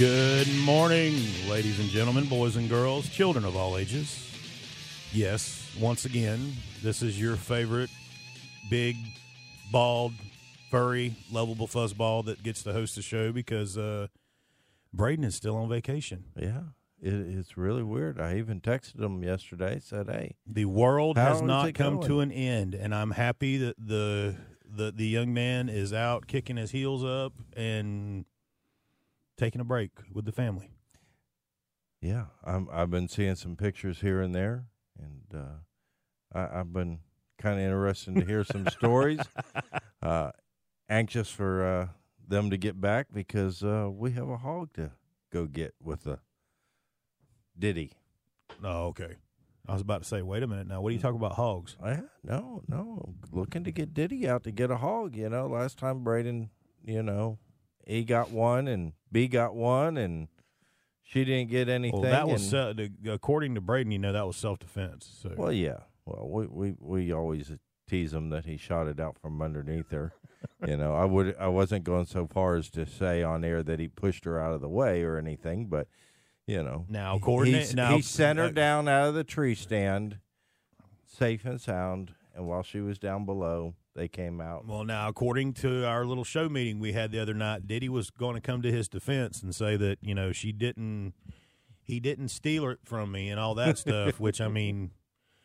Good morning, ladies and gentlemen, boys and girls, children of all ages. Yes, once again, this is your favorite big, bald, furry, lovable fuzzball that gets to host the show because uh, Braden is still on vacation. Yeah, it, it's really weird. I even texted him yesterday. Said, "Hey, The world has not come going? to an end, and I'm happy that the the the young man is out kicking his heels up and taking a break with the family. yeah, I'm, I've been seeing some pictures here and there, and uh, I, I've been kind of interested to hear some stories. Uh, anxious for uh, them to get back because uh, we have a hog to go get with the Diddy. Oh, okay. I was about to say, wait a minute now. What are you talking about hogs? Yeah, no, no, looking to get Diddy out to get a hog. You know, last time Braden, you know, he got one and B got one and she didn't get anything. Well, that was and- the- according to Braden. You know, that was self defense. So Well, yeah. Well, we we we always tease him that he shot it out from underneath her. you know, I would I wasn't going so far as to say on air that he pushed her out of the way or anything, but you know, Now, according he, now- he sent her uh, down out of the tree stand, safe and sound, and while she was down below, they came out. Well, now, according to our little show meeting we had the other night, Diddy was going to come to his defense and say that you know she didn't, he didn't steal it from me and all that stuff. which I mean,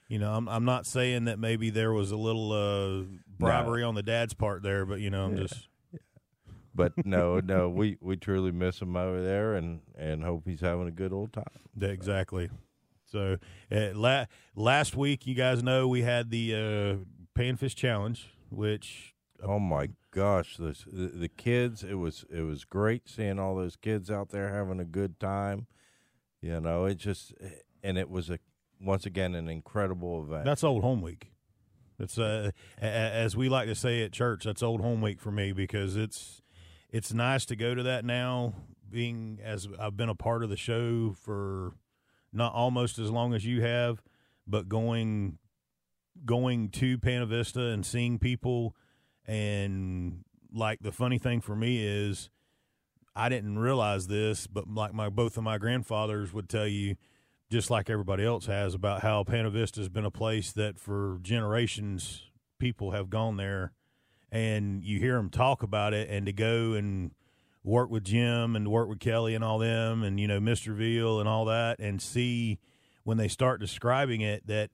you know, I'm I'm not saying that maybe there was a little uh, bribery on the dad's part there, but you know, I'm just But no, no, we, we truly miss him over there, and, and hope he's having a good old time. Exactly. So uh, la- last week, you guys know we had the uh, panfish challenge, which Oh my gosh, the, the the kids! It was it was great seeing all those kids out there having a good time. You know, it just and it was a once again an incredible event. that's old home week. It's uh, as we like to say at church. That's old home week for me because it's it's nice to go to that now. Being as I've been a part of the show for not almost as long as you have, but going going to Pana Vista and seeing people and like the funny thing for me is I didn't realize this, but like my both of my grandfathers would tell you, just like everybody else has, about how Pana Vista has been a place that for generations people have gone there, and you hear them talk about it, and to go and work with Jim and work with Kelly and all them, and you know Mr. Veal and all that, and see when they start describing it that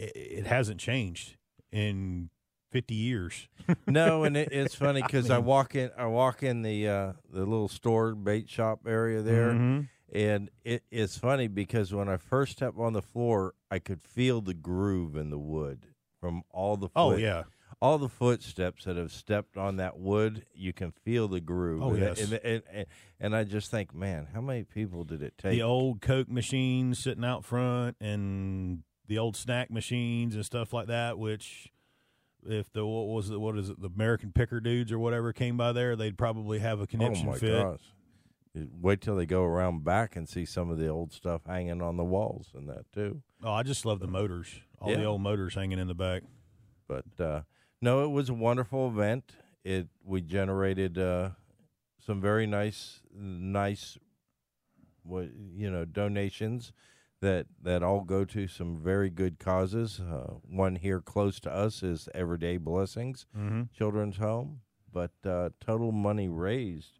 it, it hasn't changed in fifty years. no, and it, it's funny because I, mean- walk in I walk in the uh, the little store bait shop area there, Mhm. and it, it's funny because when I first stepped on the floor, I could feel the groove in the wood from all the Oh yeah. all the footsteps that have stepped on that wood, you can feel the groove. Oh, and, yes. and, and, and, and I just think, man, how many people did it take? the old Coke machines sitting out front and the old snack machines and stuff like that. Which, if the what was it? What is it? The American Picker dudes or whatever came by there, they'd probably have a connection oh my fit. gosh! Wait till they go around back and see some of the old stuff hanging on the walls and that too. Oh, I just love the motors. All the old motors hanging in the back. But uh, no, it was a wonderful event. It we generated uh, some very nice, nice, what you know, donations that that all go to some very good causes. Uh, one here close to us is Everyday Blessings Mm-hmm. Children's Home, but uh, total money raised.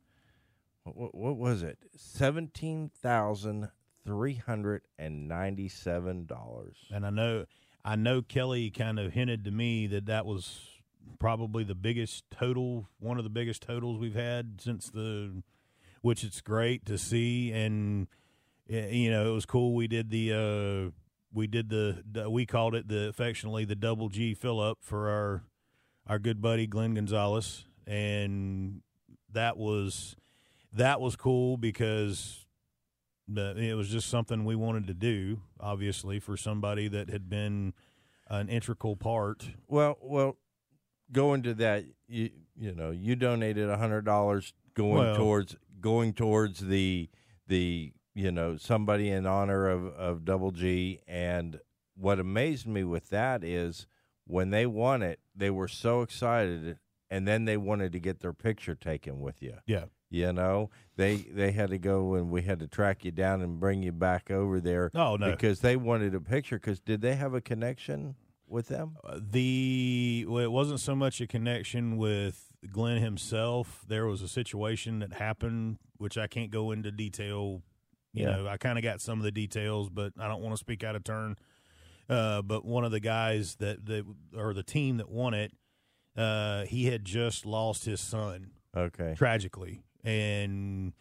What, what was it? Seventeen thousand three hundred and ninety-seven dollars. And I know, I know Kelly kind of hinted to me that that was probably the biggest total, one of the biggest totals we've had since the, which it's great to see. And you know, it was cool. We did the, uh, we did the, the we called it the affectionately the double G fill up for our, our good buddy Glenn Gonzalez, and that was that was cool because the, it was just something we wanted to do. Obviously, for somebody that had been an integral part. Well, well, going to that, you you know, you donated a hundred dollars going Well- towards going towards the the you know somebody in honor of of Double G, and what amazed me with that is when they won it, they were so excited, and then they wanted to get their picture taken with you. Yeah. You know, they they had to go and we had to track you down and bring you back over there Oh no, because they wanted a picture. Because did they have a connection with them? Uh, the well, it wasn't so much a connection with Glenn himself. There was a situation that happened, which I can't go into detail. You Yeah. know, I kind of got some of the details, but I don't want to speak out of turn. Uh, but one of the guys that that or the team that won it, uh, he had just lost his son Okay. tragically, and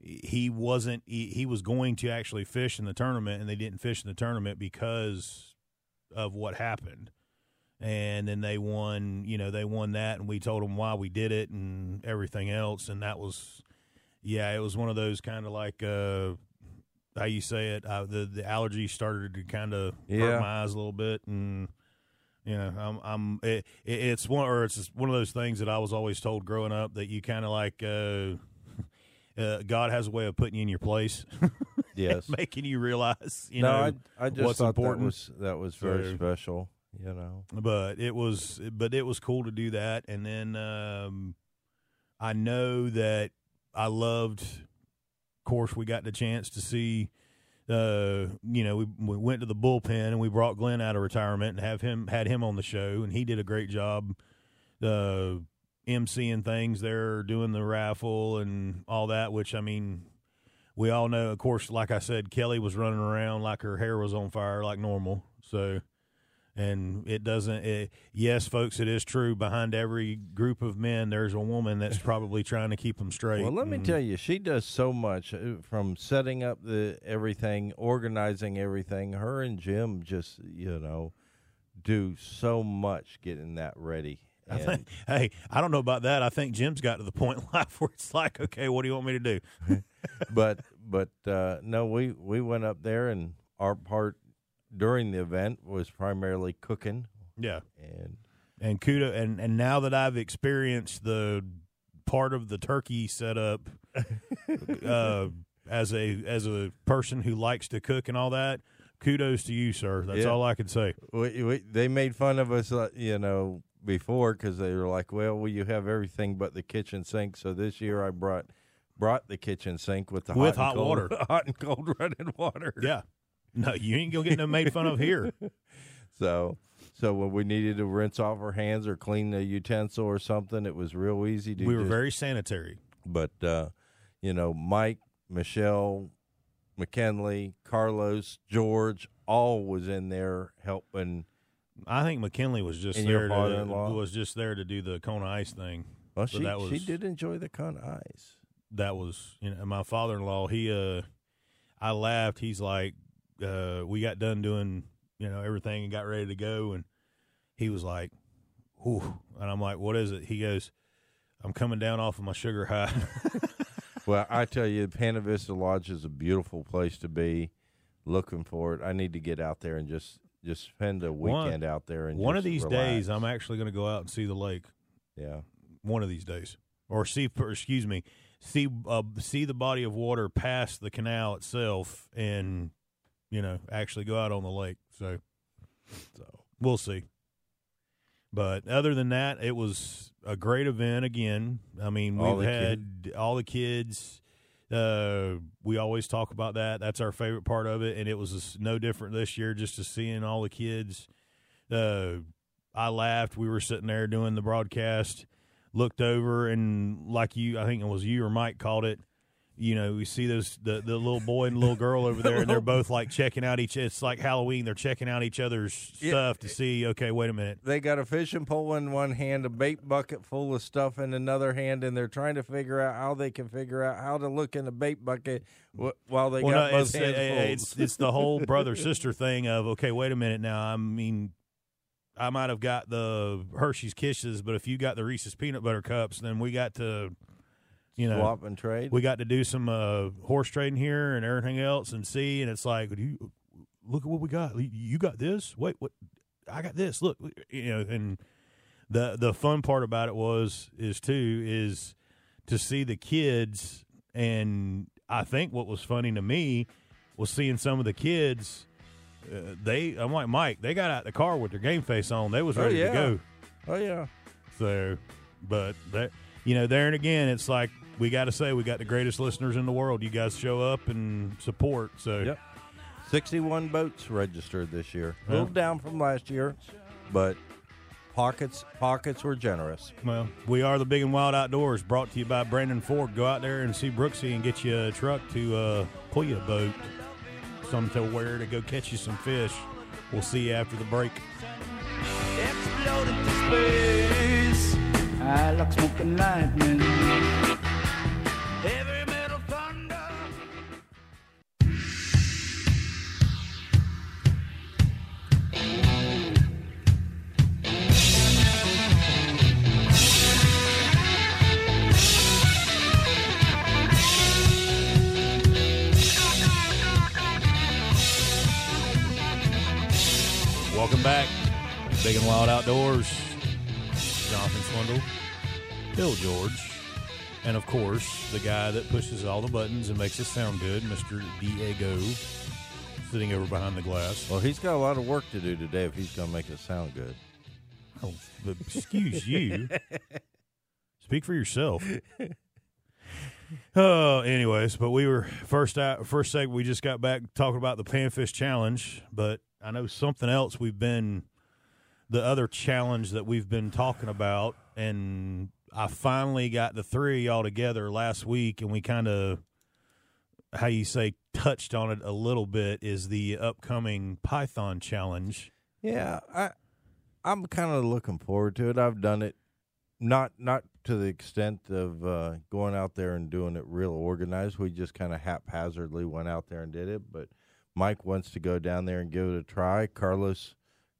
he wasn't. He, he was going to actually fish in the tournament, and they didn't fish in the tournament because of what happened. And then they won. You know, they won that, and we told them why we did it and everything else, and that was, yeah, it was one of those kind of like. Uh, how you say it? Uh, the the allergy started to kind of Yeah. hurt my eyes a little bit, and you know, I'm I'm it, it, it's one or it's one of those things that I was always told growing up that you kind of like. Uh, uh, God has a way of putting you in your place, Yes. making you realize, you no, know, I, I just what's important. that was that was very So- special. You know. but it was but it was cool to do that and then um i know that i loved course we got the chance to see uh you know we, we went to the bullpen and we brought glenn out of retirement and have him had him on the show and he did a great job uh emceeing things there doing the raffle and all that which i mean we all know of course like i said kelly was running around like her hair was on fire like normal. So and it doesn't it, yes folks it is true behind every group of men there's a woman that's probably trying to keep them straight Well, let me tell you, she does so much uh, from setting up the everything, organizing everything. Her and Jim just, you know, do so much getting that ready. I think, hey, I don't know about that. I think Jim's got to the point in life where it's like, okay, what do you want me to do? but but uh, no, we we went up there, and our part during the event was primarily cooking, Yeah, and and kudo, and and now that I've experienced the part of the turkey setup uh, as a as a person who likes to cook and all that, kudos to you, sir. That's Yeah. all I can say. we, we, they made fun of us, uh, you know, before because they were like, "Well, well, you have everything but the kitchen sink." So this year, I brought brought the kitchen sink with the With hot, hot cold, water. hot and cold running water. Yeah, no, you ain't gonna get no made fun of here. So, so when we needed to rinse off our hands or clean the utensil or something, it was real easy to. Do. We were just- very sanitary. but uh, you know, Mike, Michelle, McKinley, Carlos, George, all was in there helping. I think McKinley was just And there your to was just there to do the Kona Ice thing. Well, So she that was- she did enjoy the Kona Ice. That was you know my father in law. He uh, I laughed. He's like, uh, we got done doing you know everything and got ready to go, and he was like, "Whew," and I'm like, "What is it?" He goes, "I'm coming down off of my sugar high." Well, I tell you, Pana Vista Lodge is a beautiful place to be. Looking for it. I need to get out there and just just spend a One- weekend out there and One of these relax. days, I'm actually going to go out and see the lake. yeah. One of these days, or see, or excuse me, see uh, see the body of water past the canal itself, and you know actually go out on the lake. So So we'll see. But other than that, it was a great event again. I mean, All we've the had all the kids. Uh, we always talk about that. That's our favorite part of it, and it was no different this year. Just to seeing all the kids. Uh, I laughed. We were sitting there doing the broadcast, looked over, and like you, I think it was you or Mike called it. You know, we see those the, the little boy and little girl over there, and they're both like checking out each. It's like Halloween. They're checking out each other's Yeah. stuff to see. Okay, wait a minute. they got a fishing pole in one hand, a bait bucket full of stuff in another hand, and they're trying to figure out how they can figure out how to look in the bait bucket wh- while they well, got no, both it's, hands eh, full. it's it's the whole brother sister thing of okay, wait a minute now. I mean, I might have got the Hershey's Kisses, but if you got the Reese's peanut butter cups, then we got to you know, swap and trade. we got to do some uh, horse trading here and everything else and see and it's like you look at what we got. You got this? Wait what? I got this. Look you know and the the fun part about it was is too is to see the kids and i think what was funny to me was seeing some of the kids uh, they i'm like mike they got out the car with their game face on. They was Oh, ready yeah. to go. Oh yeah, so, but that you know, there and again, it's like we got to say we got the greatest listeners in the world. You guys show up and support. So, Yep. sixty-one boats registered this year. A little Yeah. down from last year, but pockets pockets were generous. well, we are the Big and Wild Outdoors, brought to you by Brandon Ford. Go out there and see Brooksy and get you a truck to uh, pull you a boat, some to where to go catch you some fish. We'll see you after the break. exploded to space. I like smoking lightning. Wild Outdoors. Jonathan Swindle, Bill George, and of course the guy that pushes all the buttons and makes it sound good, Mr. Diego, sitting over behind the glass. Well, he's got a lot of work to do today if he's going to make it sound good. Oh, but excuse you. Speak for yourself. Oh, anyways, but we were first out first segment. We just got back talking about the panfish challenge, but I know something else. We've been the other challenge that we've been talking about, and I finally got the three of y'all together last week, and we kind of how you say touched on it a little bit. Is the upcoming Python challenge? Yeah, I I'm kind of looking forward to it. I've done it not not to the extent of uh, going out there and doing it real organized. We just kind of haphazardly went out there and did it. But Mike wants to go down there and give it a try. Carlos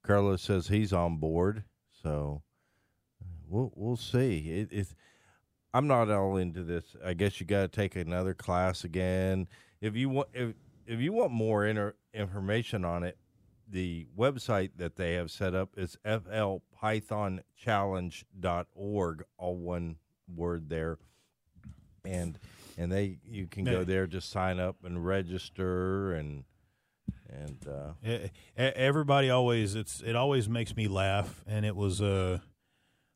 Carlos says he's on board, so uh, we'll we'll see. It, it's I'm not all into this. I guess you got to take another class again. If you want if if you want more inter- information on it, the website that they have set up is flpythonchallenge.org, all one word there. And and they you can go there just sign up and register and and uh, e- everybody always it's it always makes me laugh. And it was uh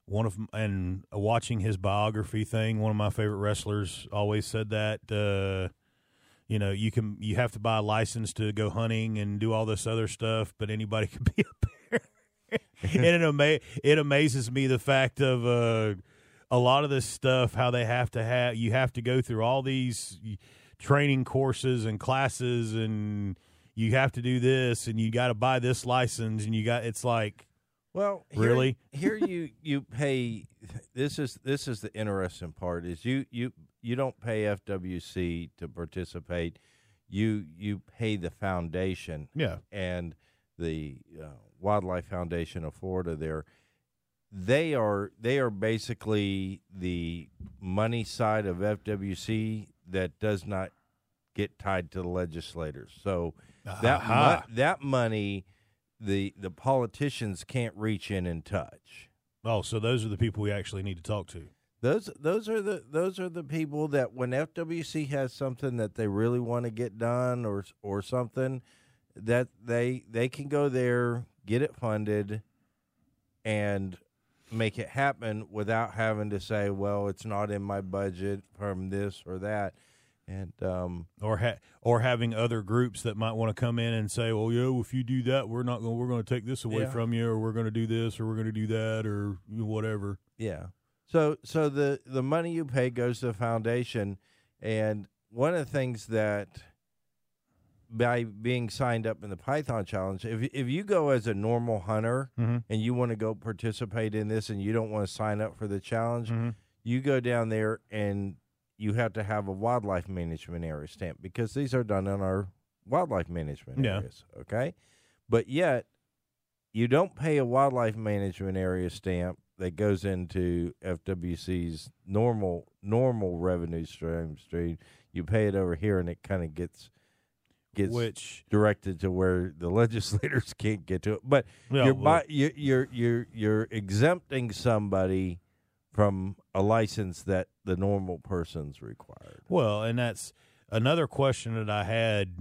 one of and watching his biography thing one of my favorite wrestlers always said that uh you know you can you have to buy a license to go hunting and do all this other stuff but anybody can be a bear and it, ama- it amazes me the fact of uh a lot of this stuff how they have to have you have to go through all these training courses and classes and you have to do this and you got to buy this license and you got it's like Well, here- Really? here you you pay. This is this is the interesting part is you you you don't pay FWC to participate. You you pay the foundation yeah and the uh, Wildlife Foundation of Florida. There, they are they are basically the money side of FWC that does not get tied to the legislators. So ah, that mo- that money, the the politicians can't reach in and touch. oh so those are the people we actually need to talk to Those those are the those are the people that when FWC has something that they really want to get done or or something that they they can go there, get it funded and make it happen without having to say, well, it's not in my budget from this or that. And um or ha- or having other groups that might want to come in and say well yeah well, if you do that we're not going we're going to take this away Yeah. from you or we're going to do this or we're going to do that or whatever Yeah. So so the the money you pay goes to the foundation, and one of the things that by being signed up in the Python challenge, if if you go as a normal hunter Mhm. and you want to go participate in this and you don't want to sign up for the challenge, you go down there and you have to have a wildlife management area stamp because these are done in our wildlife management Yeah. areas. Okay, but yet you don't pay a wildlife management area stamp. that goes into FWC's normal normal revenue stream stream. You pay it over here, and it kind of gets gets which directed to where the legislators can't get to it. But Yeah, you're, well- bu- you you're you're you're exempting somebody from a license that the normal person's required. Well, and that's another question that I had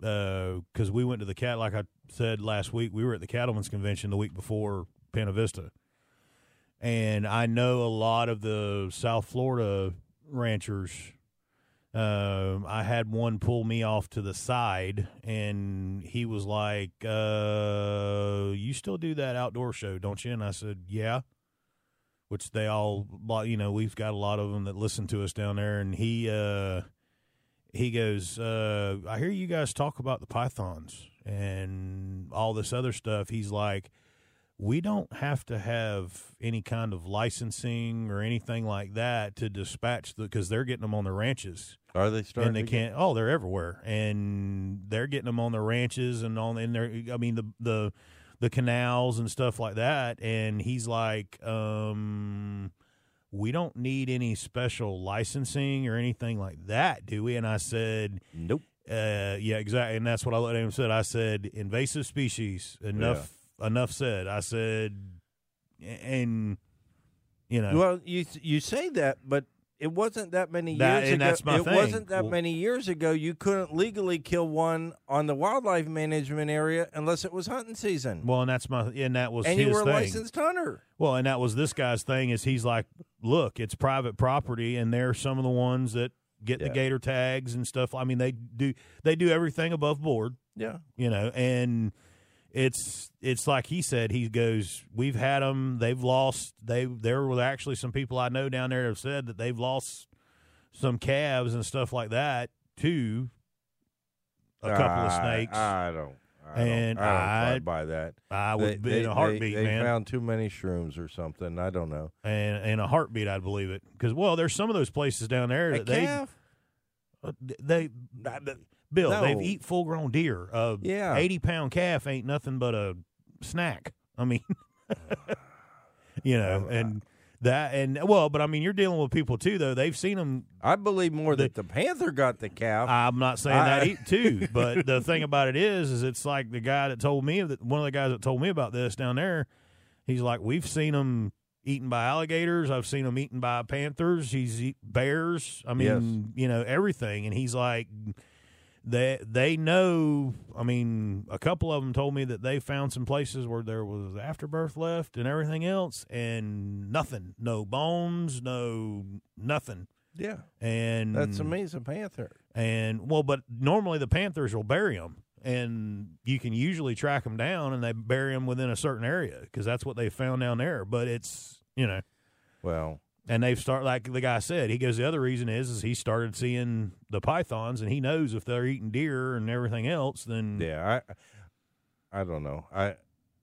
because we went to the cat, like I said last week, we were at the Cattlemen's Convention the week before Pana Vista, and I know a lot of the South Florida ranchers. Um, I had one pull me off to the side, and he was like, uh, "You still do that outdoor show, don't you?" And I said, "Yeah." Which they all, you know, we've got a lot of them that listen to us down there, and he, uh, he goes, uh, I hear you guys talk about the pythons and all this other stuff. He's like, we don't have to have any kind of licensing or anything like that to dispatch the because they're getting them on their ranches Are they starting? and they can't. Oh, they're everywhere, and they're getting them on their ranches and on in their. I mean the the the canals and stuff like that. And he's like, um, we don't need any special licensing or anything like that, do we? And I said, Nope. uh, yeah, exactly. And that's what I let him said. I said invasive species. Enough. Enough said. I said, and you know, Well, you you say that, but it wasn't that many That- years and ago. that's my it thing. wasn't that Well- many years ago. You couldn't legally kill one on the wildlife management area unless it was hunting season, well, and that's my and that was and his you were a thing. licensed hunter. Well, and that was this guy's thing is he's like, look, it's private property, and they're some of the ones that get Yeah. the gator tags and stuff. I mean, they do they do everything above board, Yeah, you know, and it's it's like he said. He goes, we've had them. They've lost. They there were actually some people I know down there have said that they've lost some calves and stuff like that to a couple of snakes. I, don't. I And don't, I don't I- buy that. I They- would be they- in a they- heartbeat, they, man. found too many shrooms or something. I don't know. and in a heartbeat, I'd believe it. Because well, there's some of those places down there that they calf? Uh, they Bill, No. they've eat full grown deer. A Yeah. eighty pound calf ain't nothing but a snack. I mean, you know, and that and well, but I mean, you're dealing with people too, though. They've seen them. I believe more The- that the panther got the calf. I'm not saying I- that e- too, but the thing about it is, is it's like the guy that told me that one of the guys that told me about this down there. He's like, we've seen them eaten by alligators. I've seen them eaten by panthers. He's eat bears. I mean, you know, everything. And he's like, they they know. I mean, a couple of them told me that they found some places where there was afterbirth left and everything else, and nothing, no bones, no nothing. yeah, And that's amazing panther. and well, but normally the Panthers will bury them, and you can usually track them down, and they bury them within a certain area because that's what they found down there. But it's you know, Well, and they've started like the guy said. He goes, the other reason is is he started seeing the pythons, and he knows if they're eating deer and everything else, then yeah, I, I don't know. I,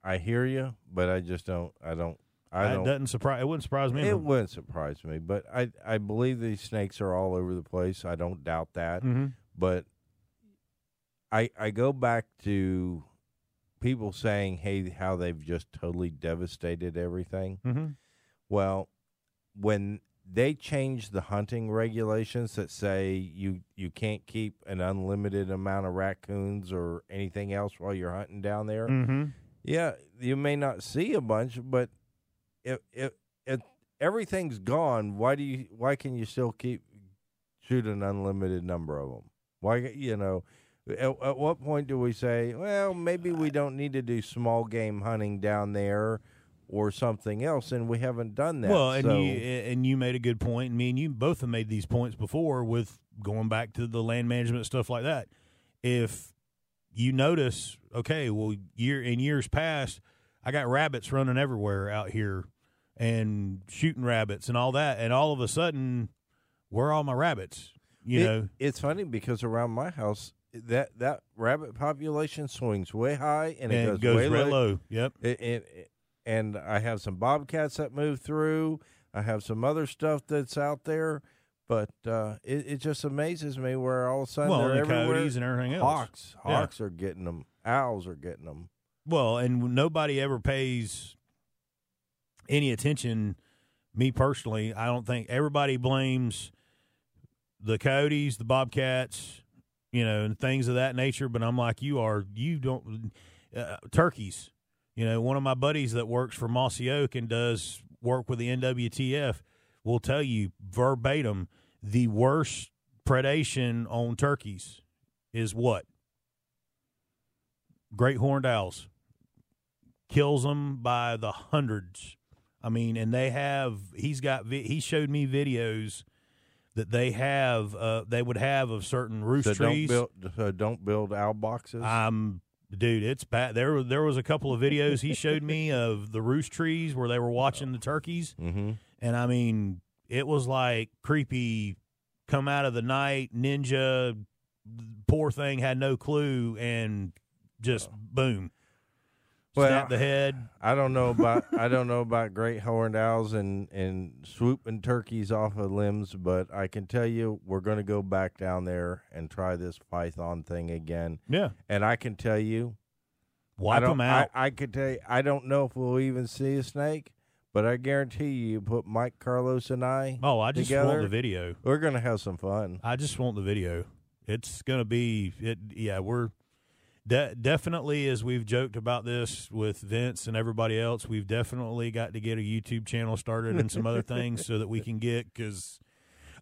I hear you, but I just don't. I don't. I it don't. doesn't surprise. It wouldn't surprise me. It wouldn't surprise me, but I, I believe these snakes are all over the place. I don't doubt that. hmm but I I go back to people saying, "Hey, how they've just totally devastated everything." hmm Well, when they changed the hunting regulations that say you you can't keep an unlimited amount of raccoons or anything else while you're hunting down there, hmm yeah, you may not see a bunch, but if if, if everything's gone, why do you why can you still keep shoot an unlimited number of them? Why you know? At, at what point do we say, well, maybe we don't need to do small game hunting down there or something else, and we haven't done that. Well, and so, you and you made a good point. And me and you both have made these points before with going back to the land management stuff like that. If you notice, okay, well, year in years past, I got rabbits running everywhere out here and shooting rabbits and all that, and all of a sudden, where are all my rabbits? You It- know, it's funny because around my house, that that rabbit population swings way high and, and it goes, goes way low. low. Yep. It, it- and I have some bobcats that move through. I have some other stuff that's out there, but uh, it, it just amazes me where all of a sudden Well, they're the everywhere. coyotes and everything else. Hawks, Yeah. hawks are getting them. Owls are getting them. Well, and nobody ever pays any attention. Me personally, I don't think everybody blames the coyotes, the bobcats, you know, and things of that nature. But I'm like, you are, you don't, uh, turkeys. You know, one of my buddies that works for Mossy Oak and does work with the NWTF will tell you verbatim the worst predation on turkeys is what? Great horned owls. Kills them by the hundreds. I mean, and they have, he's got, he showed me videos that they have, uh, they would have of certain roost So don't trees. build. So don't build owl boxes. Um, dude, it's bad. There, there was a couple of videos he showed me of the roost trees where they were watching the turkeys, mm-hmm. and I mean, it was like creepy. Come out of the night, ninja. Poor thing had no clue, and just boom, Well, snap the head. I don't know about I don't know about great horned owls and and swooping turkeys off of limbs, but I can tell you we're going to go back down there and try this python thing again. Yeah, And I can tell you, wipe them out. I, I could tell you, I don't know if we'll even see a snake, but I guarantee you, you put Mike Carlos and I, oh, I just together, want the video. we're going to have some fun. I just want the video. It's gonna be it. Yeah, we're de- definitely as we've joked about this with Vince and everybody else. We've definitely got to get a YouTube channel started and some other things so that we can get because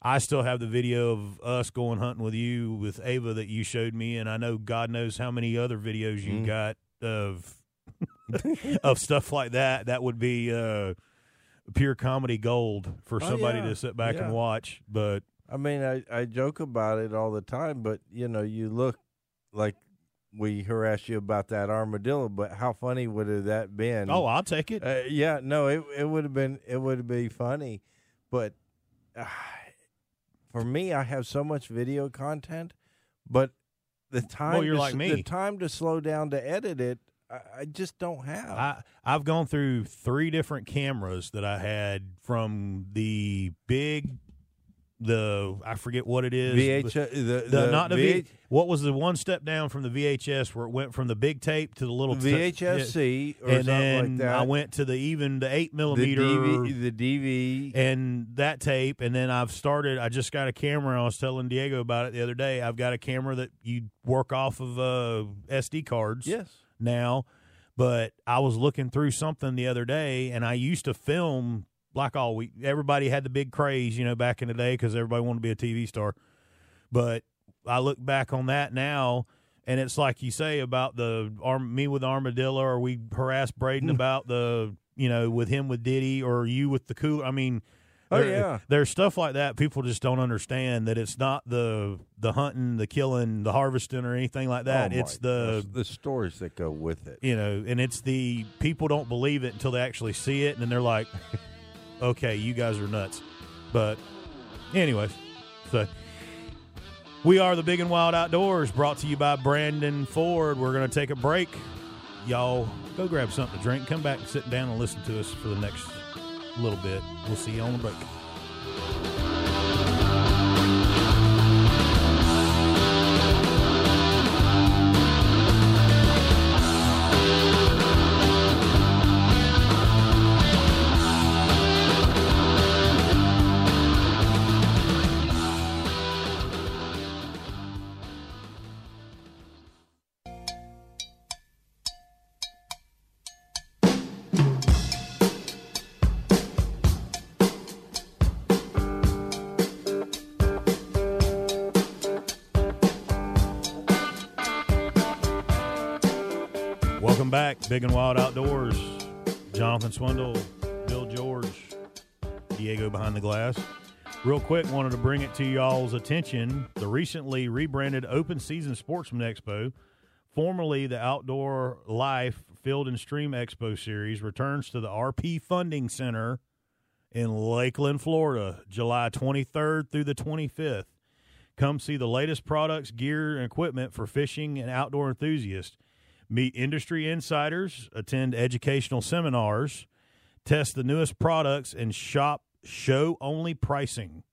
I still have the video of us going hunting with you with Ava that you showed me, and I know God knows how many other videos you Mm. got of of stuff like that. That would be uh, pure comedy gold for Oh, somebody yeah. to sit back Yeah. and watch. But I mean, I, I joke about it all the time, but you know, you look like we harassed you about that armadillo, but how funny would have that been? oh, I'll take it. Uh, yeah, no, it it would have been it would be funny, but uh, for me, I have so much video content, but the time you're to, like me. the time to slow down to edit it, I, I just don't have. I I've gone through three different cameras that I had from the big, the I forget what it is. VH, the, The, the not the V. What was the one step down from the VHS where it went from the big tape to the little ta- VHSC or and something then like that. I went to the even the eight the millimeter DV, the DV. and that tape, and then I've started. I just got a camera. I was telling Diego about it the other day. I've got a camera that you work off of uh, SD cards. yes. now, but I was looking through something the other day, and I used to film like all week. Everybody had the big craze, you know, back in the day because everybody wanted to be a TV star. But I look back on that now, and it's like you say about the arm, me with armadillo, or we harass Braden hmm. about the, you know, with him with Diddy, or you with the cool. I mean. Oh, yeah. there's stuff like that. People just don't understand that it's not the the hunting, the killing, the harvesting, or anything like that. Oh, it's the gosh, the stories that go with it. you know, and it's the people don't believe it until they actually see it, and then they're like, "Okay, you guys are nuts." But, anyways, so we are the Big and Wild Outdoors, brought to you by Brandon Ford. We're going to take a break. Y'all go grab something to drink. Come back and sit down and listen to us for the next little bit. We'll see you on the break. Big and Wild Outdoors. Jonathan Swindle, Bill George, Diego behind the glass. Real quick, wanted to bring it to y'all's attention the recently rebranded Open Season Sportsman Expo, formerly the Outdoor Life Field and Stream Expo Series, returns to the RP Funding Center in Lakeland, Florida, July 23rd through the 25th. Come see the latest products, gear, and equipment for fishing and outdoor enthusiasts. Meet industry insiders, attend educational seminars, test the newest products, and shop show only pricing.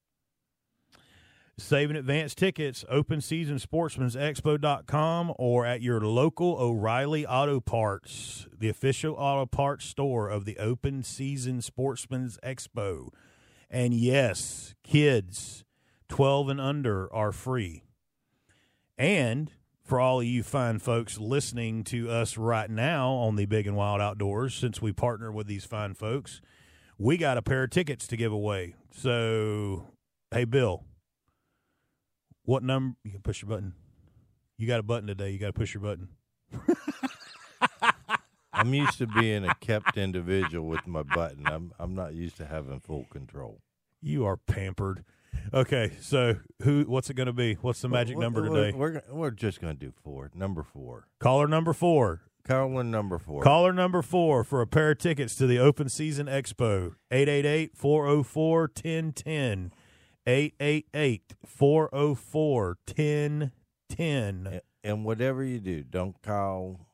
Save in advance tickets, open season sportsmansexpo.com or at your local O'Reilly Auto Parts, the official auto parts store of the open season Sportsman's Expo. And yes, kids 12 and under are free. And for all of you fine folks listening to us right now on the Big and Wild Outdoors, since we partner with these fine folks, we got a pair of tickets to give away. So, hey, Bill, what number? You can push your button. You got a button today. You got to push your button. I'm used to being a kept individual with my button. I'm I'm not used to having full control. You are pampered. Okay, so who? What's it going to be? What's the magic We're- number we're- today? We're we're just going to do four. Number four. Caller number four. Carolyn number four. Caller number four for a pair of tickets to the Open Season Expo. 888 404 1010. 888 404 1010. And whatever you do, don't call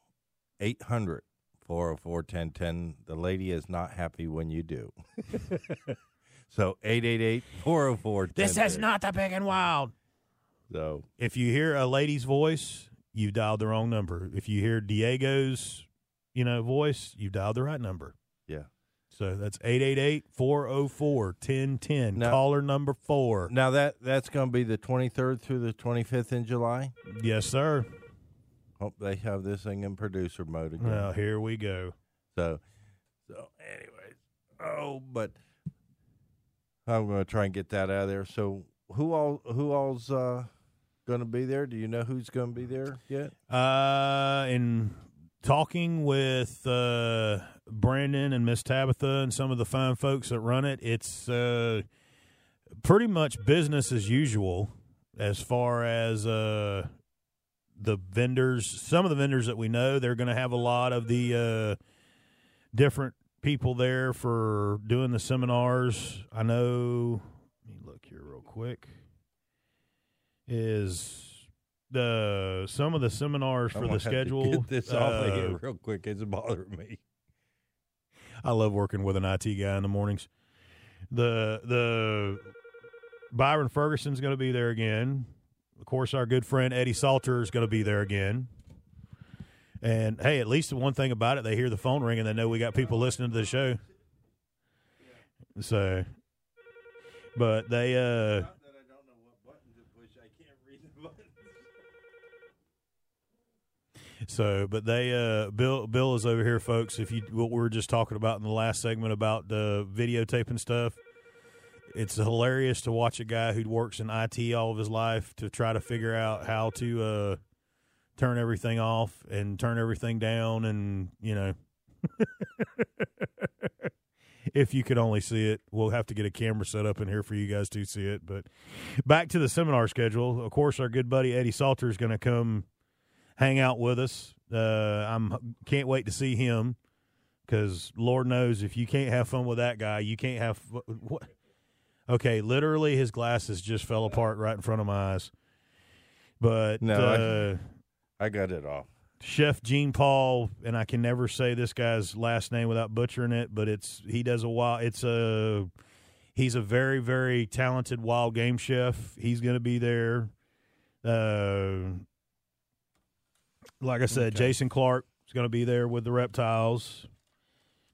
800 404 1010. The lady is not happy when you do. so 888 404 This is not the big and wild. So If you hear a lady's voice, you dialed the wrong number. If you hear Diego's, you know, voice, you dialed the right number. yeah. So that's 888-404-1010. Now- Caller number 4. Now that that's going to be the 23rd through the 25th in July. Yes, sir. Hope they have this thing in producer mode again. Well, here we go. So, so anyways, oh, but I'm going to try and get that out of there. So, who all who all's uh, going to be there? Do you know who's going to be there yet? Uh, in talking with uh, Brandon and Miss Tabitha and some of the fine folks that run it, it's uh, pretty much business as usual as far as uh, the vendors. Some of the vendors that we know, they're going to have a lot of the uh, different people there for doing the seminars. I know. Let me look here real quick. Is the some of the seminars for the schedule? Get this off of uh, here real quick. It's bothering me. I love working with an IT guy in the mornings. The the Byron Ferguson's going to be there again. Of course, our good friend Eddie Salter is going to be there again. And hey, at least the one thing about it, they hear the phone ring and they know we got people listening to the show. So, but they uh So, but they, uh, Bill, Bill is over here, folks. If you what we were just talking about in the last segment about the videotaping stuff, it's hilarious to watch a guy who works in IT all of his life to try to figure out how to uh, turn everything off and turn everything down, and you know, if you could only see it, we'll have to get a camera set up in here for you guys to see it. But back to the seminar schedule. Of course, our good buddy Eddie Salter is going to come hang out with us. Uh, I'm can't wait to see him because Lord knows if you can't have fun with that guy, you can't have what. Okay, literally, his glasses just fell apart right in front of my eyes. But No, uh, I got it off. Chef Gene Paul, and I can never say this guy's last name without butchering it, but it's he does a wild. It's a he's a very very talented wild game chef. He's going to be there. Uh, like I said, Okay. Jason Clark is going to be there with the reptiles.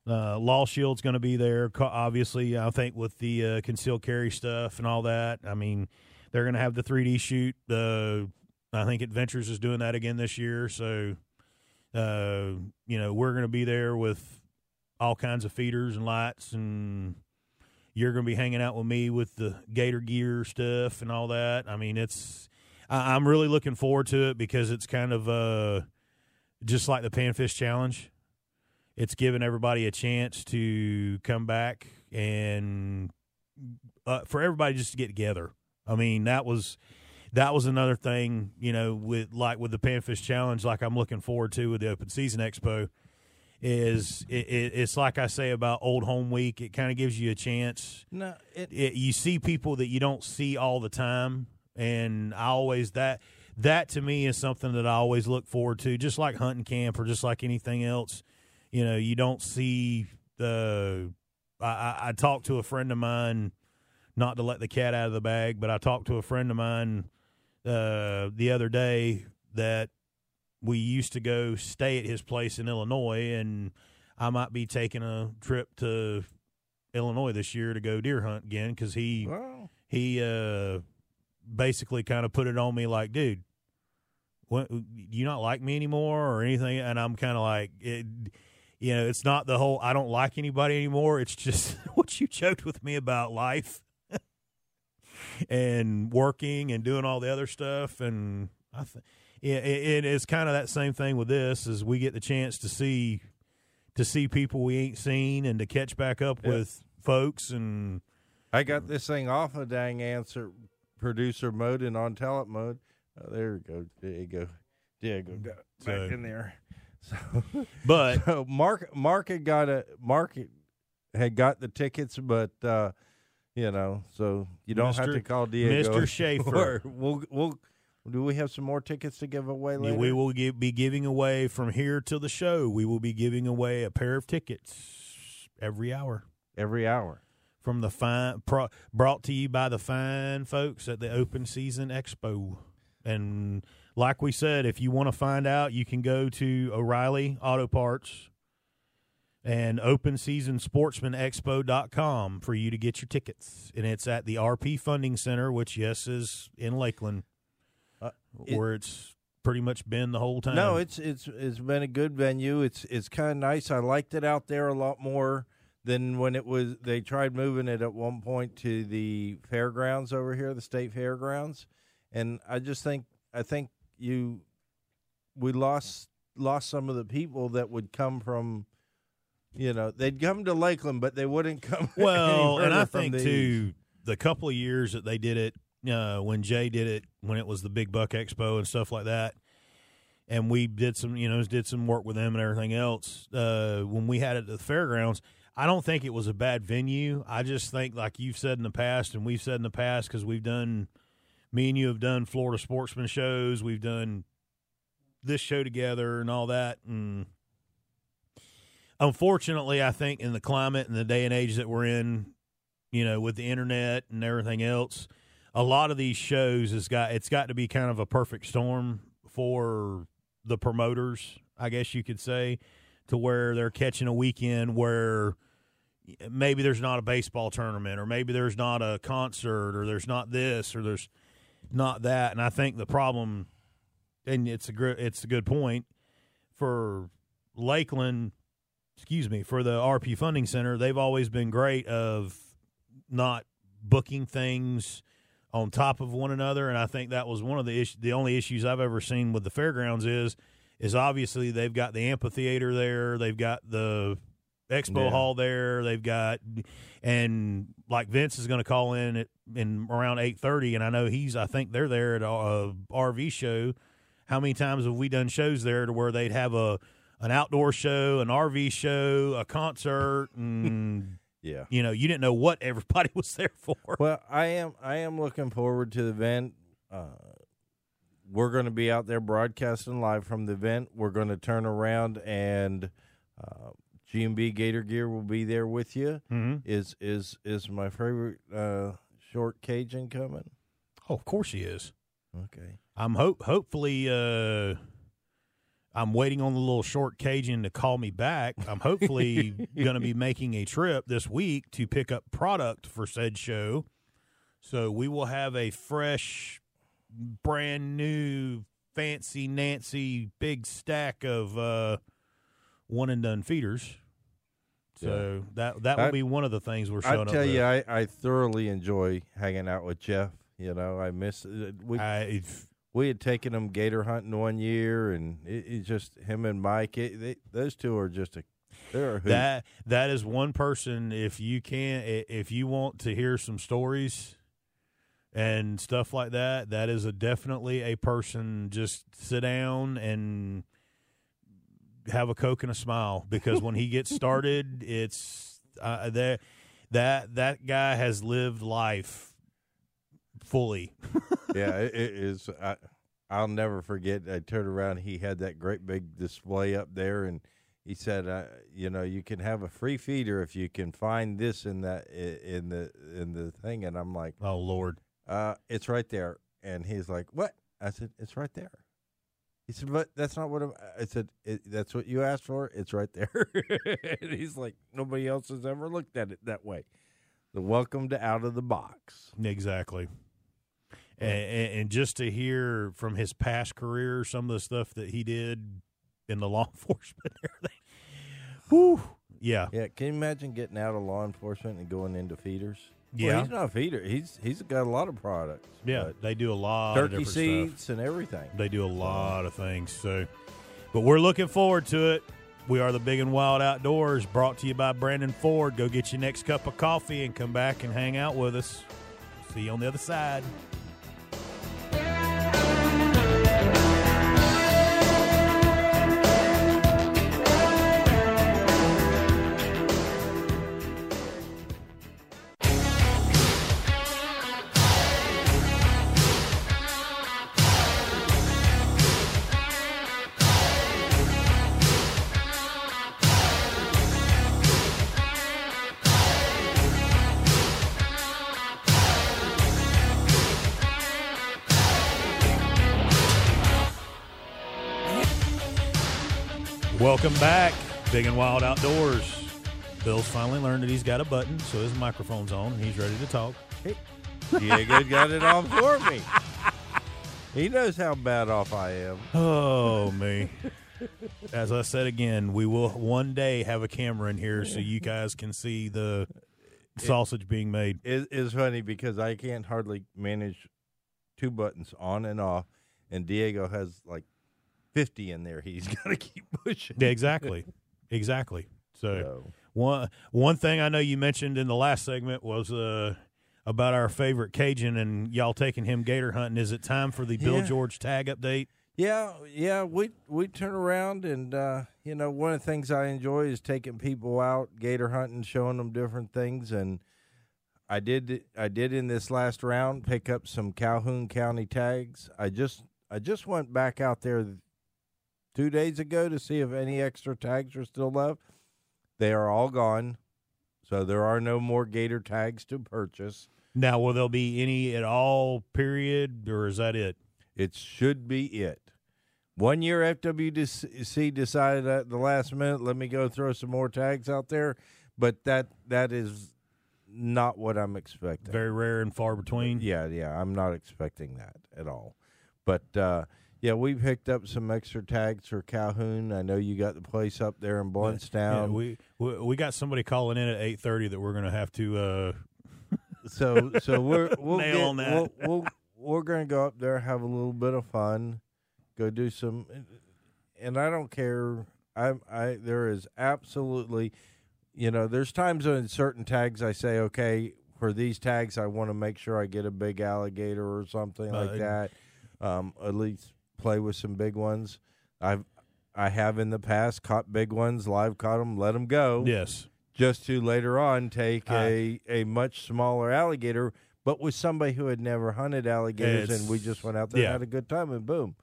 Uh, Law Shield's going to be there. Obviously, I think with the uh, concealed carry stuff and all that. I mean, they're going to have the 3D shoot. Uh, I think Adventures is doing that again this year. So, uh, you know, we're going to be there with all kinds of feeders and lights, and you're going to be hanging out with me with the Gator gear stuff and all that. I mean, it's I, I'm really looking forward to it because it's kind of uh, just like the Panfish Challenge. It's giving everybody a chance to come back and uh, for everybody just to get together. I mean, that was that was another thing, you know, with like with the Panfish Challenge, like I'm looking forward to with the Open Season Expo. Is it, it, it's like I say about Old Home Week. It kind of gives you a chance No, it, it, you see people that you don't see all the time, and I always that that to me is something that I always look forward to. Just like hunting camp or just like anything else, you know, you don't see the. I, I, I talked to a friend of mine not to let the cat out of the bag, but I talked to a friend of mine uh, the other day that we used to go stay at his place in Illinois, and I might be taking a trip to Illinois this year to go deer hunt again because he Well, he uh, basically kind of put it on me like, dude, what, do you not like me anymore or anything? And I'm kind of like, it, you know, it's not the whole I don't like anybody anymore. It's just what you joked with me about life and working and doing all the other stuff. And I think it, it is kind of that same thing with this as we get the chance to see to see people we ain't seen and to catch back up Yeah. with folks and I got this thing off of dang answer producer mode and on talent mode. Oh, there we go. There you go. There you go. Got back So- in there. So, but so Mark Mark had got a Mark had got the tickets, but uh, you know, so you don't have to call Diego. Mr. Schaefer. we'll we'll do we have some more tickets to give away later? We will give, be giving away from here till the show. We will be giving away a pair of tickets every hour every hour. from the fine pro, brought to you by the fine folks at the Open Season Expo. And like we said, if you want to find out, you can go to O'Reilly Auto Parts and openseasonsportsmanexpo.com for you to get your tickets. And it's at the RP Funding Center, which, yes, is in Lakeland, Uh, it- where it's pretty much been the whole time. No, it's it's it's been a good venue. It's it's kind of nice. I liked it out there a lot more than when it was. They tried moving it at one point to the fairgrounds over here, the state fairgrounds, and I just think I think you we lost lost some of the people that would come from. You know, they'd come to Lakeland, but they wouldn't come. Well, and I think these. too, the couple of years that they did it, uh, when Jay did it, when it was the Big Buck Expo and stuff like that, and we did some, you know, did some work with them and everything else. Uh, when we had it at the fairgrounds, I don't think it was a bad venue. I just think, like you've said in the past, and we've said in the past, because we've done, me and you have done Florida sportsman shows, we've done this show together and all that, and unfortunately, I think in the climate and the day and age that we're in, you know, with the internet and everything else, a lot of these shows has got it's got to be kind of a perfect storm for the promoters, I guess you could say, to where they're catching a weekend where maybe there's not a baseball tournament or maybe there's not a concert or there's not this or there's not that. And I think the problem and it's a gr- it's a good point for Lakeland excuse me, for the RP Funding Center, they've always been great of not booking things on top of one another, and I think that was one of the issues. The only issues I've ever seen with the fairgrounds is is obviously they've got the amphitheater there, they've got the expo Yeah. hall there, they've got and like Vince is going to call in at in around eight thirty, and I know he's I think they're there at uh, a, a RV show. How many times have we done shows there to where they'd have a an outdoor show, an RV show, a concert, and yeah. you know, you didn't know what everybody was there for. Well, I am I am looking forward to the event. Uh, we're going to be out there broadcasting live from the event. We're going to turn around and uh, G&B Gator Gear will be there with you. Mm-hmm. Is is is my favorite uh, short Cajun coming? Oh, of course he is. Okay. I'm hope hopefully uh I'm waiting on the little short Cajun to call me back. I'm hopefully going to be making a trip this week to pick up product for said show. So we will have a fresh, brand new, fancy Nancy big stack of uh, one and done feeders. So that that will I- be one of the things we're showing. I tell up. you. I, I thoroughly enjoy hanging out with Jeff. You know, I miss uh, we I, we had taken him gator hunting one year, and it, it's just him and Mike. It, they, those two are just a they're a that that is one person if you can if you want to hear some stories and stuff like that that is a definitely a person just sit down and have a coke and a smile because when he gets started it's uh, that that that guy has lived life fully yeah, it, it is. I, I'll never forget. I turned around. He had that great big display up there, and he said, uh, you know, you can have a free feeder if you can find this in that in the in the thing. And I'm like, Oh Lord. uh, it's right there. And he's like, what? I said, it's right there. He said, but that's not what I'm, I said. It, that's what you asked for. It's right there. and he's like, nobody else has ever looked at it that way. The welcome to out of the box. Exactly. And, and just to hear from his past career, some of the stuff that he did in the law enforcement and everything. Whew. Yeah. Yeah, can you imagine getting out of law enforcement and going into feeders? Well, Yeah. he's not a feeder. He's he's got a lot of products. Yeah. They do a lot of turkey different seats stuff. and everything. They do a lot of things. So, but we're looking forward to it. We are the Big and Wild Outdoors, brought to you by Brandon Ford. Go get your next cup of coffee and come back and hang out with us. See you on the other side. Big and Wild Outdoors. Bill's finally learned that he's got a button, so his microphone's on and he's ready to talk. Diego got it on for me. He knows how bad off I am. Oh, me. As I said again, we will one day have a camera in here so you guys can see the sausage being made. It is funny because I can't hardly manage two buttons on and off, and Diego has like fifty in there. He's got to keep pushing. Yeah, exactly. Exactly. So So, one one thing I know you mentioned in the last segment was uh about our favorite Cajun and y'all taking him gator hunting. Is it time for the Bill George tag update? yeah, yeah, we we turn around and uh, you know one of the things I enjoy is taking people out gator hunting, showing them different things, and I did I did in this last round pick up some Calhoun County tags. I just I just went back out there two days ago to see if any extra tags are still left. They are all gone, so there are no more gator tags to purchase. Now, will there be any at all? Period, or is that it? It should be it. One year FWC decided at the last minute, let me go throw some more tags out there, but that that is not what I'm expecting. Very rare and far between. Yeah, yeah, I'm not expecting that at all. But uh, yeah, we picked up some extra tags for Calhoun. I know you got the place up there in Yeah, we, we we got somebody calling in at eight thirty that we're going to have to. uh so so we're we'll Nail get, on that. We'll, we'll we're gonna go up there, have a little bit of fun, go do some, and I don't care. I I there is absolutely, you know, there's times when certain tags I say, okay, for these tags I want to make sure I get a big alligator or something Uh, like that. Um, at least play with some big ones. I've I have in the past caught big ones, live caught them, let them go Yes, just to later on take I- a, a much smaller alligator, but with somebody who had never hunted alligators, and we just went out there yeah. and had a good time, and boom.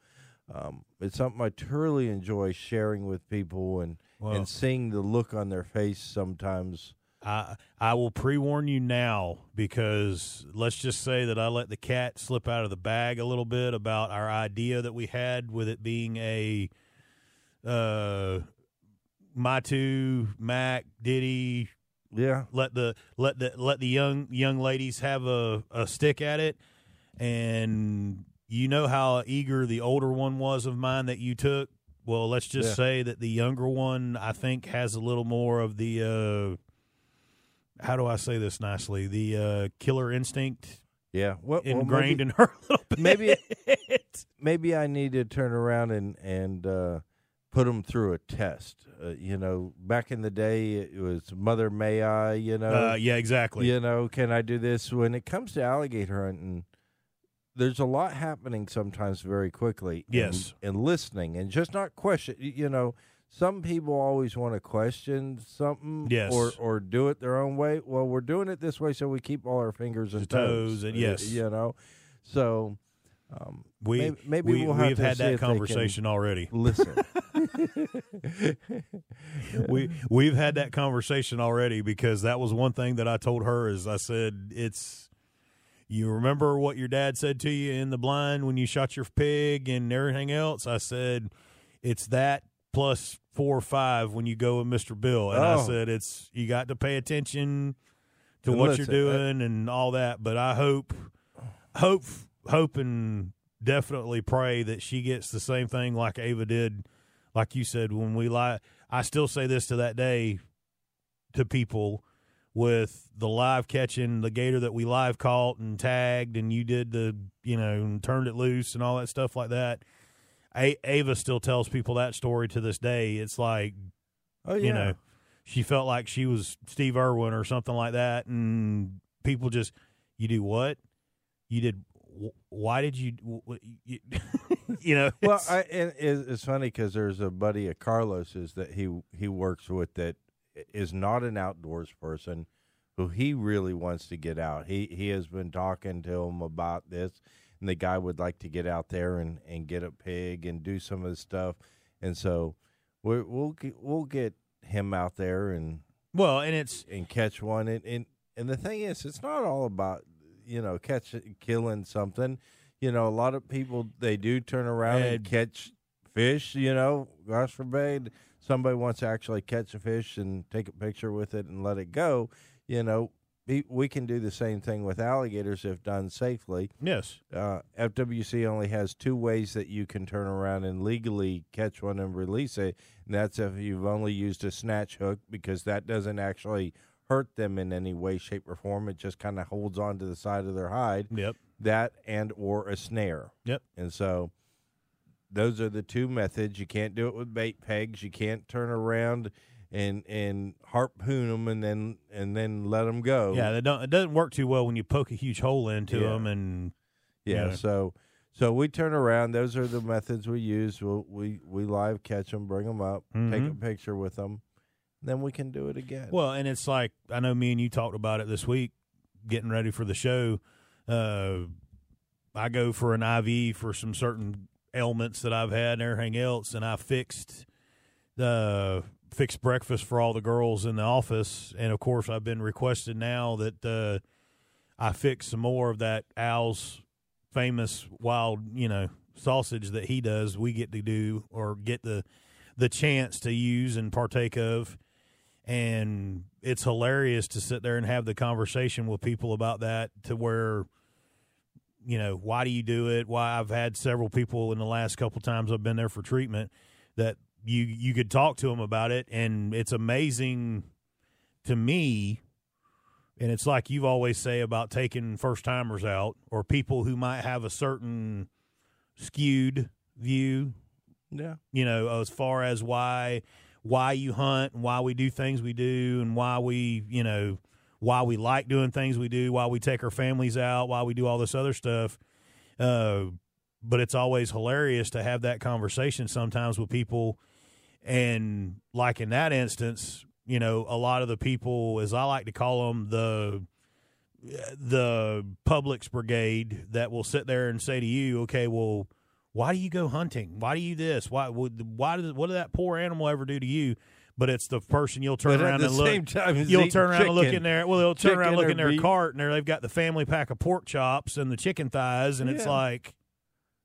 Um, it's something I truly enjoy sharing with people and, Well- and seeing the look on their face sometimes. I I will pre warn you now because let's just say that I let the cat slip out of the bag a little bit about our idea that we had with it being a uh Matu, Mac, Diddy, Yeah. let the let the let the young young ladies have a, a stick at it and you know how eager the older one was of mine that you took well let's just Yeah. say that the younger one i think has a little more of the uh how do i say this nicely the uh killer instinct Yeah. Well, well, ingrained maybe, in her a little bit maybe maybe I need to turn around and and uh, put them through a test. Uh, you know, back in the day, it was Mother May I. You know, uh, yeah exactly you know, can I do this? When it comes to alligator hunting, there's a lot happening sometimes very quickly. Yes. and, listening and just not question. You know, some people always want to question something, Yes. or or do it their own way. Well, we're doing it this way so we keep all our fingers and The toes and uh, yes. you know. So Um, We maybe, maybe we, we'll have we've to had that if they can conversation already. Listen, we we've had that conversation already because that was one thing that I told her is I said it's you remember what your dad said to you in the blind when you shot your pig and everything else I said it's that plus 4 or 5 when you go with Mr. Bill and I Oh. said it's you got to pay attention to And what listen, you're uh, doing and all that but I hope hope hope and definitely pray that she gets the same thing like Ava did like you said when we lie I still say this to that day to people with the live catching the gator that we live caught and tagged and you did the you know and turned it loose and all that stuff like that A- Ava still tells people that story to this day. It's like oh yeah, you know she felt like she was Steve Irwin or something like that and people just you do what? You did wh- why did you you, you know Well, it's- I, and it's funny because there's a buddy of Carlos's that he he works with that is not an outdoors person, who he really wants to get out. He he has been talking to him about this, and the guy would like to get out there and, and get a pig and do some of the stuff, and so we we'll get, we'll get him out there and well and it's and catch one. And, and and the thing is it's not all about you know catch killing something. You know a lot of people they do turn around and, And- catch fish you know gosh forbid somebody wants to actually catch a fish and take a picture with it and let it go you know we, we can do the same thing with alligators if done safely yes uh, FWC only has two ways that you can turn around and legally catch one and release it, and that's if you've only used a snatch hook because that doesn't actually hurt them in any way, shape, or form. It just kind of holds on to the side of their hide. yep That and or a snare. Yep. And so those are the two methods. You can't do it with bait pegs. You can't turn around and and harpoon them and then and then let them go. Yeah, they don't. It doesn't work too well when you poke a huge hole into Yeah. them, and Yeah, Yeah. so so we turn around. Those are the methods we use. We'll, we we live catch them, bring them up, take a picture with them, then we can do it again. well, and it's like I know me and you talked about it this week, getting ready for the show. Uh, I go for an IV for some certain ailments that I've had and everything else, and I fixed the fixed breakfast for all the girls in the office, and of course I've been requested now that uh, I fix some more of that Al's famous wild, you know, sausage that he does. We get to do or get the the chance to use and partake of, and it's hilarious to sit there and have the conversation with people about that. To where, you know, why do you do it? Why I've had several people in the last couple times I've been there for treatment that you you could talk to them about it, and it's amazing to me and it's like you've always say about taking first timers out or people who might have a certain skewed view. Yeah, you know as far as why why you hunt and why we do things we do and why we you know why we like doing things we do why we take our families out why we do all this other stuff. Uh, but it's always hilarious to have that conversation sometimes with people and like in that instance you know a lot of the people as i like to call them the the public's brigade that will sit there and say to you okay well why do you go hunting why do you this why would why did what did that poor animal ever do to you but it's the person you'll turn around the and look time, you'll turn around and look in there. Well, they'll turn around and look in their beef. cart, and there they've got the family pack of pork chops and the chicken thighs, and it's like,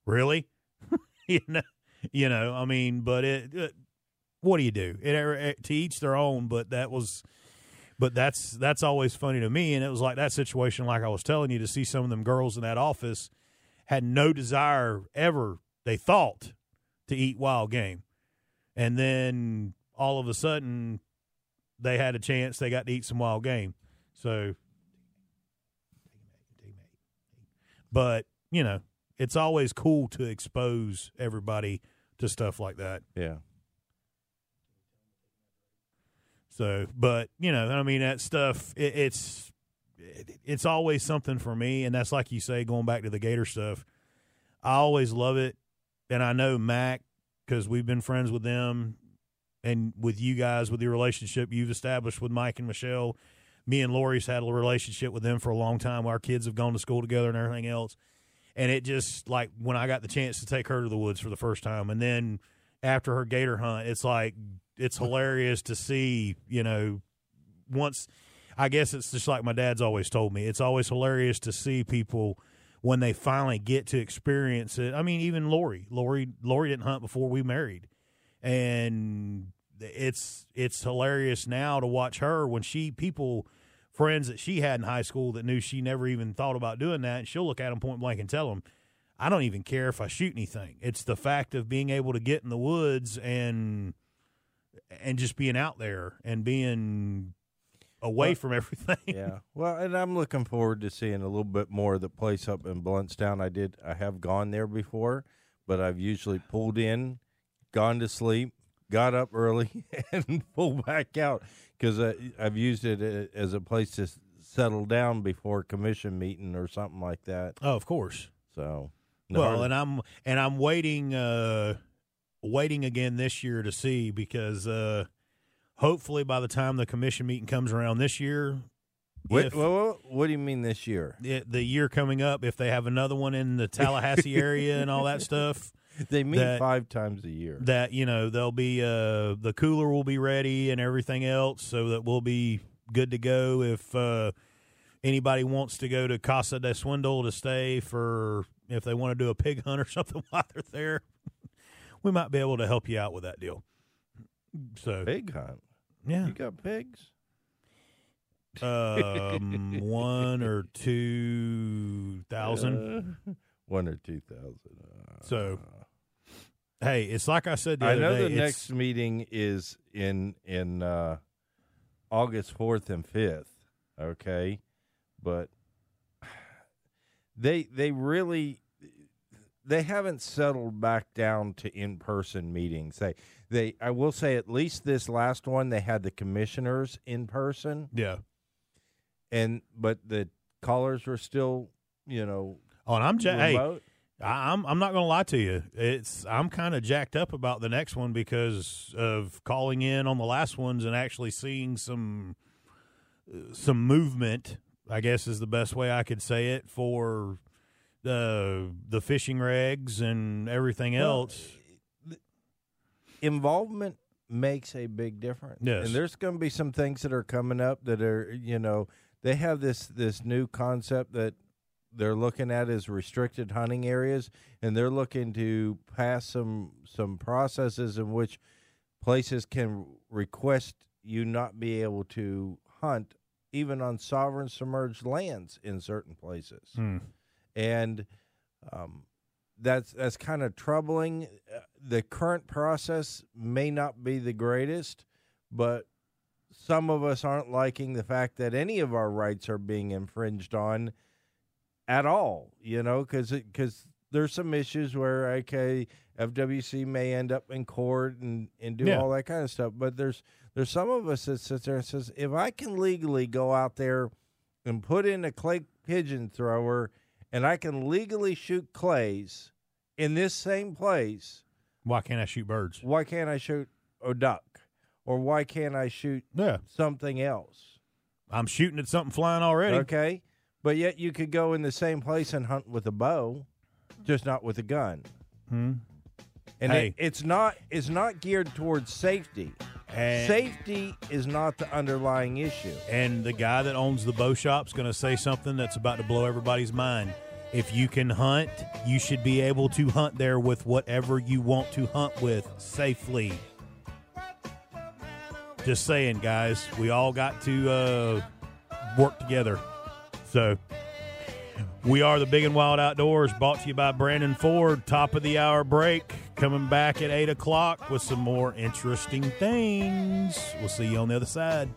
really, you know, you know. I mean, but it. it what do you do? It, it, to each their own. But that was, but that's that's always funny to me. And it was like that situation, like I was telling you, to see some of them girls in that office had no desire ever. They thought to eat wild game, and then all of a sudden they had a chance. They got to eat some wild game. So, but you know, it's always cool to expose everybody to stuff like that. Yeah, So, but you know, I mean, that stuff. It, it's it, it's always something for me, and that's like you say, going back to the Gator stuff. I always love it, and I know Mac because we've been friends with them, and with you guys with the relationship you've established with Mike and Michelle. Me and Lori's had a relationship with them for a long time. Our kids have gone to school together and everything else. and it just like when I got the chance to take her to the woods for the first time, and then after her gator hunt, it's like it's hilarious to see. You know, once I guess it's just like my dad's always told me. It's always hilarious to see people when they finally get to experience it. I mean, even Lori, Lori, Lori didn't hunt before we married, and it's it's hilarious now to watch her when she people friends that she had in high school that knew she never even thought about doing that, and she'll look at them point blank and tell them, "I don't even care if I shoot anything. It's the fact of being able to get in the woods and and just being out there and being away Well, from everything." yeah. Well, and I'm looking forward to seeing a little bit more of the place up in Blountstown. I did. I have gone there before, but I've usually pulled in, gone to sleep, got up early, and pulled back out because I've used it uh, as a place to settle down before commission meeting or something like that. oh, of course. So, Well, and I'm and I'm waiting uh waiting again this year to see because uh hopefully by the time the commission meeting comes around this year what, if- what do you mean this year? the, the year coming up if they have another one in the Tallahassee area and all that stuff They meet That- five times a year. that you know they'll be uh the cooler will be ready and everything else so that we'll be good to go if uh anybody wants to go to Casa de Swindle to stay for if they want to do a pig hunt or something while they're there we might be able to help you out with that deal so Pig hunt. yeah You got pigs? um one or two thousand Uh, one or two thousand. Uh, So, hey it's like I said the I other know day, the next meeting is in in uh, August fourth and fifth. Okay, but they they really they haven't settled back down to in person meetings. They they I will say at least this last one they had the commissioners in person yeah and but the callers were still you know oh and I'm ja- hey. I- I'm I'm not going to lie to you. It's I'm kind of jacked up about the next one because of calling in on the last ones and actually seeing some uh, some movement. I guess is the best way I could say it for the the fishing regs and everything Well, else. involvement makes a big difference. Yes. And there's going to be some things that are coming up that are, you know, they have this this new concept that they're looking at as restricted hunting areas and they're looking to pass some some processes in which places can request you not be able to hunt even on sovereign submerged lands in certain places Hmm. and um, that's that's kind of troubling. Uh, The current process may not be the greatest, but some of us aren't liking the fact that any of our rights are being infringed on at all. You know, because because there's some issues where okay, FWC may end up in court and and do Yeah. all that kind of stuff, but there's there's some of us that sits there and says if I can legally go out there and put in a clay pigeon thrower and I can legally shoot clays in this same place, Why can't I shoot birds? why can't I shoot a duck? Or why can't I shoot Yeah, something else? I'm shooting at something flying already. Okay. But yet you could go in the same place and hunt with a bow, just not with a gun. Hmm. And Hey. it, it's not it's not geared towards safety. And- safety is not the underlying issue. and the guy that owns the bow shop's going to say something that's about to blow everybody's mind. If you can hunt, you should be able to hunt there with whatever you want to hunt with safely. Just saying, guys, we all got to uh, work together. So, we are the Big and Wild Outdoors, brought to you by Brandon Ford. Top of the hour break, coming back at 8 o'clock with some more interesting things. We'll see you on the other side.